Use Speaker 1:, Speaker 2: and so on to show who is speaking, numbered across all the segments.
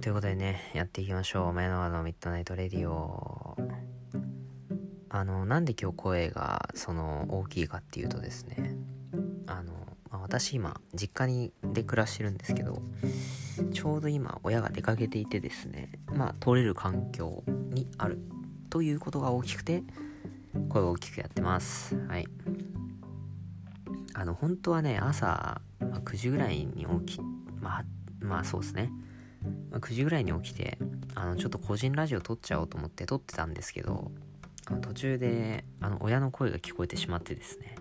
Speaker 1: ということでね、やっていきましょう。前のの Midnight Radio。あの、なんで今日声が、その、大きいかっていうとですね、あの、まあ、私今、実家にで暮らしてるんですけど、ちょうど今、親が出かけていてですね、まあ、録れる環境にあるということが大きくて、声を大きくやってます。はい。あの、本当はね、朝、まあ、9時ぐらいに起き、まあ、まあそうですね。まあ、9時ぐらいに起きて、あの、ちょっと個人ラジオ撮っちゃおうと思って撮ってたんですけど、あの途中で、あの、親の声が聞こえてしまってですね、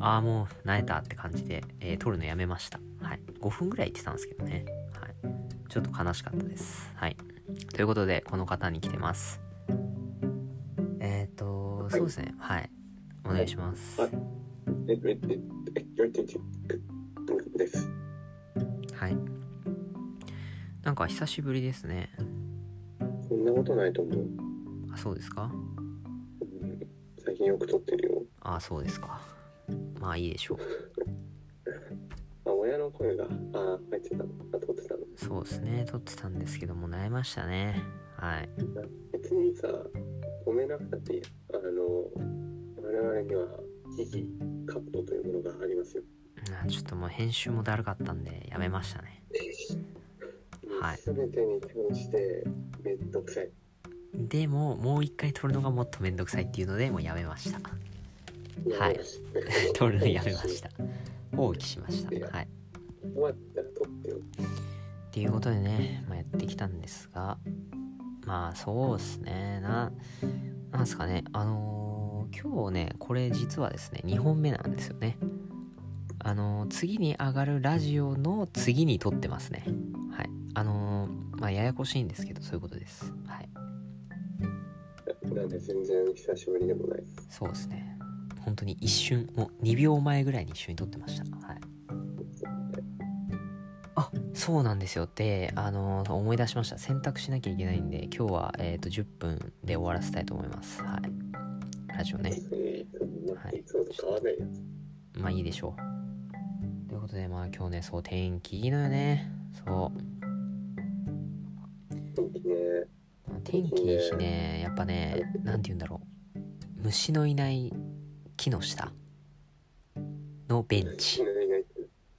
Speaker 1: ああ、もう、慣れたって感じで、えー撮るのやめました。はい。5分ぐらい言ってたんですけどね。はい。ちょっと悲しかったです。はい。ということで、この方に来てます。えっ、ー、と、そうですね。はい。お願いします。
Speaker 2: はいえ、え、え、え、え、え、え、です。
Speaker 1: はい。なんか久しぶりですね。
Speaker 2: そんなことないと思う。
Speaker 1: あ、そうですか？
Speaker 2: うん最近よく撮ってるよ。
Speaker 1: あ、そうですか。まあいいでしょう。
Speaker 2: あ、親の声が、あ、入ってたの？あ、撮ってたの？
Speaker 1: そうですね。撮ってたんですけども、悩みましたね。はい。
Speaker 2: 別にさ、褒めなくたっていいや。あの、我々には、危機カットというものがありますよ。
Speaker 1: あちょっともう編集もだるかったんで、やめましたね。はい
Speaker 2: すべてに関して、めんどくさい。
Speaker 1: でも、もう一回撮るのがもっとめんどくさいっていうので、もうやめました。はい撮るのやめました。放棄しました。はい。
Speaker 2: 終わったら撮ってよ。
Speaker 1: っていうことでね、まあ、やってきたんですが、まあそうですね、な、なんすかね、あのー今日ね、これ実はですね、2本目なんですよね。あのー次に上がるラジオの次に撮ってますね。はい。あのーまあややこしいんですけど、そういうことです。はい。
Speaker 2: なんで全然久しぶりでもない。
Speaker 1: そうですね。本当に一瞬、もう2秒前ぐらいに一緒に撮ってました。はい。あそうなんですよであのー思い出しました選択しなきゃいけないんで今日は、えー、と10分で終わらせたいと思いますはいラジオね
Speaker 2: えー
Speaker 1: はい。まあいいでしょうということでまあ今日ねそう天気いいのよねそう
Speaker 2: 天気
Speaker 1: いい日ね。やっぱねなんて言うんだろう。虫のいない木の下。のベンチ。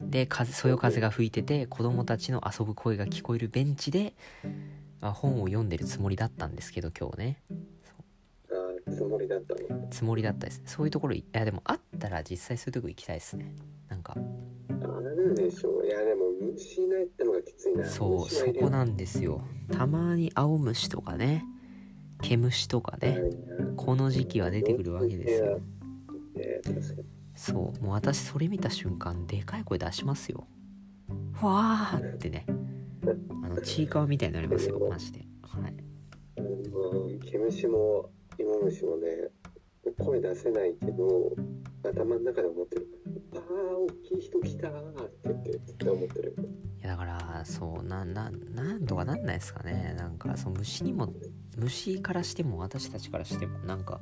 Speaker 1: で風そよ風が吹いてて子供たちの遊ぶ声が聞こえるベンチで、まあ、本を読んでるつもりだったんですけど今日ね。
Speaker 2: つもりだったの。
Speaker 1: つもりだったです。そういうところいやでもあったら実際そういうとこ行きたいですね。なんか
Speaker 2: あるでしょう。いやでも虫いないってのがきついな。
Speaker 1: そうそこなんですよ。たまに青虫とかね。毛虫とかね。この時期は出てくるわけですよ。そう。もう私それ見た瞬間でかい声出しますよ。ふわーってね。あのちいかわみたいになりますよ。マジで。はい。
Speaker 2: 毛虫も芋虫もね声出せないけど頭の中で思ってるああ大きい人来たーって言って絶対思ってる。
Speaker 1: いやだからそうなななんとかなんないですかね。なんかそう虫にも虫からしても私たちからしてもなんか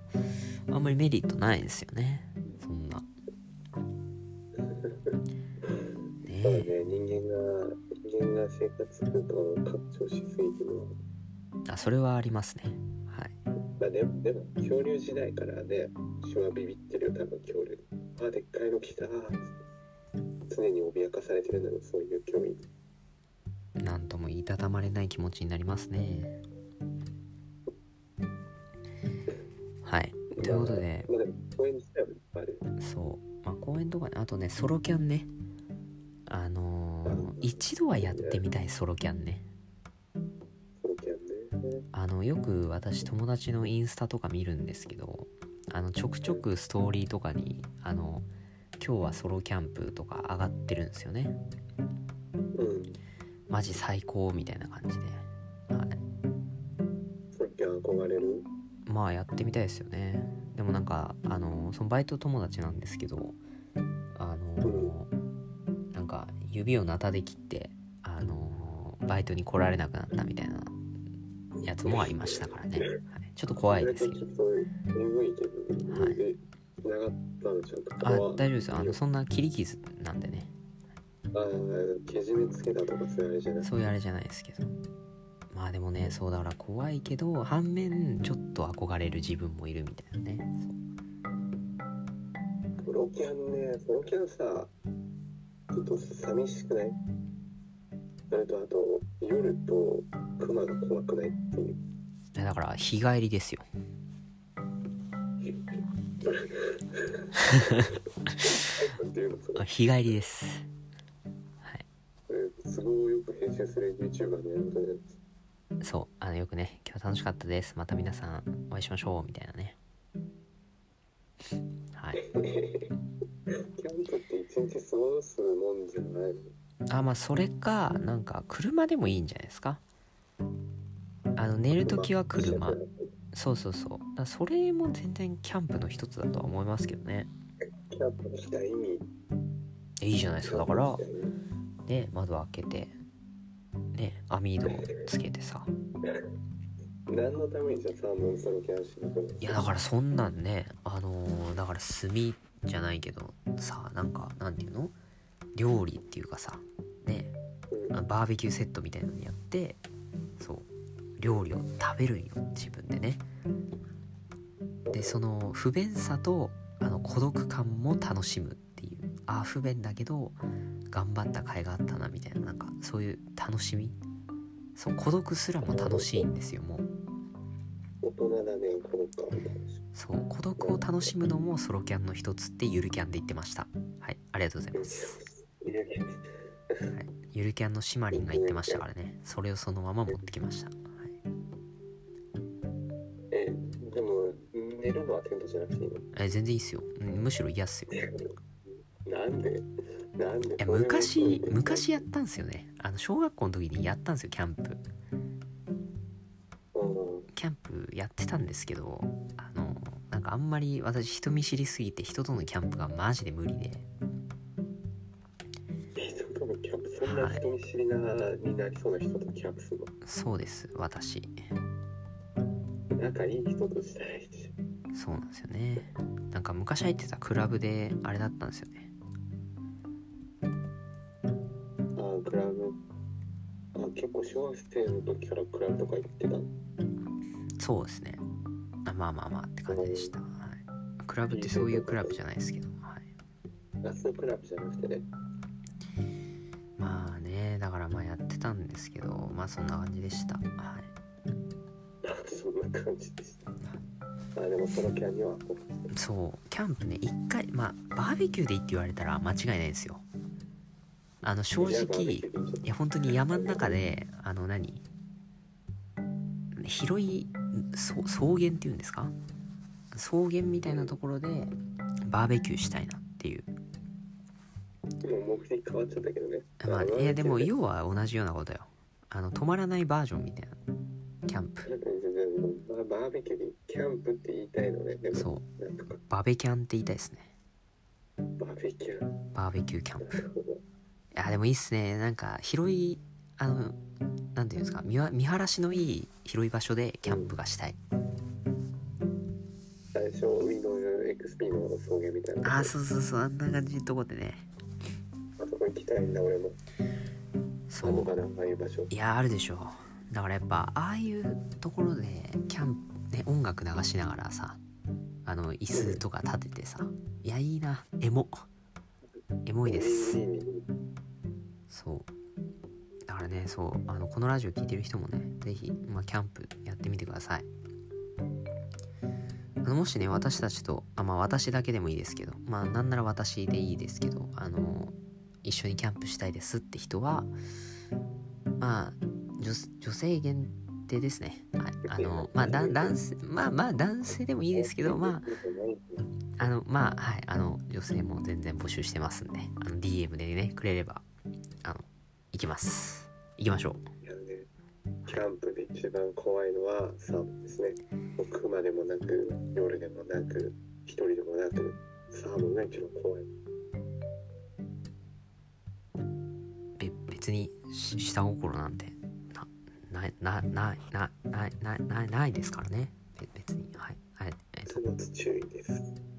Speaker 1: あんまりメリットないですよね。そんな。
Speaker 2: た だ
Speaker 1: ね
Speaker 2: ね人間が人間が生活空間を拡張しすぎても。
Speaker 1: あそれはありますね。はい。
Speaker 2: まあでもでも恐竜時代からね虫はビビってるよ多分恐竜あーでっかいの来た常に脅かされてるのよそういう興味。
Speaker 1: なんともいたたまれない気持ちになりますね。はい。ということで。
Speaker 2: まあ公園自体はいっぱいある。
Speaker 1: そう、まあ、公園とかねあとねソロキャンね。あのー一度はやってみたいソロキャンね。
Speaker 2: ソロキャンね。
Speaker 1: あのよく私友達のインスタとか見るんですけどあのちょくちょくストーリーとかにあの今日はソロキャンプとか上がってるんですよね。
Speaker 2: うん。
Speaker 1: マジ最高みたいな感じで、はい、
Speaker 2: 憧れる？
Speaker 1: まあやってみたいですよね。でもなんかあのそのバイト友達なんですけどあのなんか指をナタで切ってあのバイトに来られなくなったみたいなやつもありましたからね、はい、ちょっと怖いですけど。はい。あ大丈夫ですよ。あのそんな切り傷なんでね。
Speaker 2: あーけじめつけたとかそういうあれじゃない？
Speaker 1: そういうあれじゃないですけど。まあでもねそうだから怖いけど反面ちょっと憧れる自分もいるみたいなね。
Speaker 2: ソロキャンね、ソロキャンさ、ちょっと寂しくない？それとあと、夜とクマが怖くないっていう。
Speaker 1: だから日帰りですよ。日帰りです。
Speaker 2: それ都合よく編集する YouTuber のやることで
Speaker 1: そうあのよくね今日楽しかったです。また皆さんお会いしましょうみたいなね。はい。
Speaker 2: キャンプって一日過ごすもんじゃないの？
Speaker 1: あまあそれかなんか車でもいいんじゃないですか？あの寝るときは車。そうそうそう。だそれも全然キャンプの一つだとは思いますけどね。
Speaker 2: キャンプした意味
Speaker 1: えいいじゃないですか。だからね窓開けてね網戸つけてさ。
Speaker 2: 何のためにじゃあサーモンソロキャンしに行くの？
Speaker 1: いやだからそんなんねあのーだから炭じゃないけどさなんかなんていうの？料理っていうかさね
Speaker 2: うん。
Speaker 1: あバーベキューセットみたいなのやって料理を食べるんよ自分でね。でその不便さとあの孤独感も楽しむっていう。あ不便だけど頑張った甲斐があったなみたいななんかそういう楽しみ。そう孤独すらも楽しいんですよもう。
Speaker 2: 大人だねこの子みたいな
Speaker 1: そう孤独を楽しむのもソロキャンの一つってゆるキャンで言ってました。はいありがとうございます、はい、ゆるキャンのシマリンが言ってましたからね。それをそのまま持ってきました、
Speaker 2: 寝るのはテントじゃなくていいの
Speaker 1: え全然いいっすよ。うんむしろ嫌っすよ。
Speaker 2: なんで？なんで？
Speaker 1: いや昔昔やったんすよね。あの小学校の時にやったんですよキャンプ。
Speaker 2: うん。
Speaker 1: キャンプやってたんですけどあのなんかあんまり私人見知りすぎて人とのキャンプがマジで無理で。
Speaker 2: 人とのキャンプそんな人見知りな、になりそうな人とキャンプする
Speaker 1: そうです私。
Speaker 2: の仲いい人としたいし
Speaker 1: そうなんですよね。なんか昔入ってたクラブであれだったんですよね。
Speaker 2: あークラブ。あ結構小学生の時からクラブとか行ってた
Speaker 1: そうですね。あまあまあまあって感じでした、はい、クラブってそういうクラブじゃないですけど、はい、
Speaker 2: 夏のクラブじゃなくてね。
Speaker 1: まあねだからまあやってたんですけどまあそんな感じでした。はい。
Speaker 2: あ そんな感じでしたあでもソロキャンには
Speaker 1: そうキャンプね一回まあバーベキューでいいって言われたら間違いないですよ。あの正直いや本当に山の中であの何？広いそ草原っていうんですか？草原みたいなところでバーベキューしたいなっていう。
Speaker 2: もう目的変わっちゃったけどね。
Speaker 1: まあ
Speaker 2: あ
Speaker 1: いやでも要は同じようなことよ。あの止まらないバージョンみたいなキャンプ。
Speaker 2: ババーベキューでキャンプって言いたいのね。でも
Speaker 1: そう。バーベキャンって言いたいですね。
Speaker 2: バーベキュー。
Speaker 1: バーベキューキャンプ。いやでもいいっすね。なんか広いあのなんていうんですか。見わ見晴らしのいい広い場所でキャンプがしたい。
Speaker 2: 最初 Windows XP の草原みたいな。
Speaker 1: ああそうそうそう。あんな感じのとこでね。
Speaker 2: あそこ行きたいんだ俺も。
Speaker 1: そう。
Speaker 2: あのかなああいう場所。
Speaker 1: いやあるでしょだからやっぱああいうところでキャンプね音楽流しながらさあの椅子とか立ててさいやいいなエモ。エモいです。そう。だからねそうあのこのラジオ聞いてる人もね是非、まあ、キャンプやってみてください。あのもしね私たちとあまあ私だけでもいいですけどまあなんなら私でいいですけどあの一緒にキャンプしたいですって人はまあ女女性限定ですね。はいあのまあだ男性まあまあ男性でもいいですけどまああのまあはいあの女性も全然募集してますんであの DM でねくれればあの行きます。行きましょう。
Speaker 2: いやねキャンプで一番怖いのはサーモンですね。もう熊でもなく夜でもなく一人でもなくサーモンが一番怖い。
Speaker 1: べ別にし下心なんてないないないないないないないですからね。別にはいはいえっと。
Speaker 2: 注意です。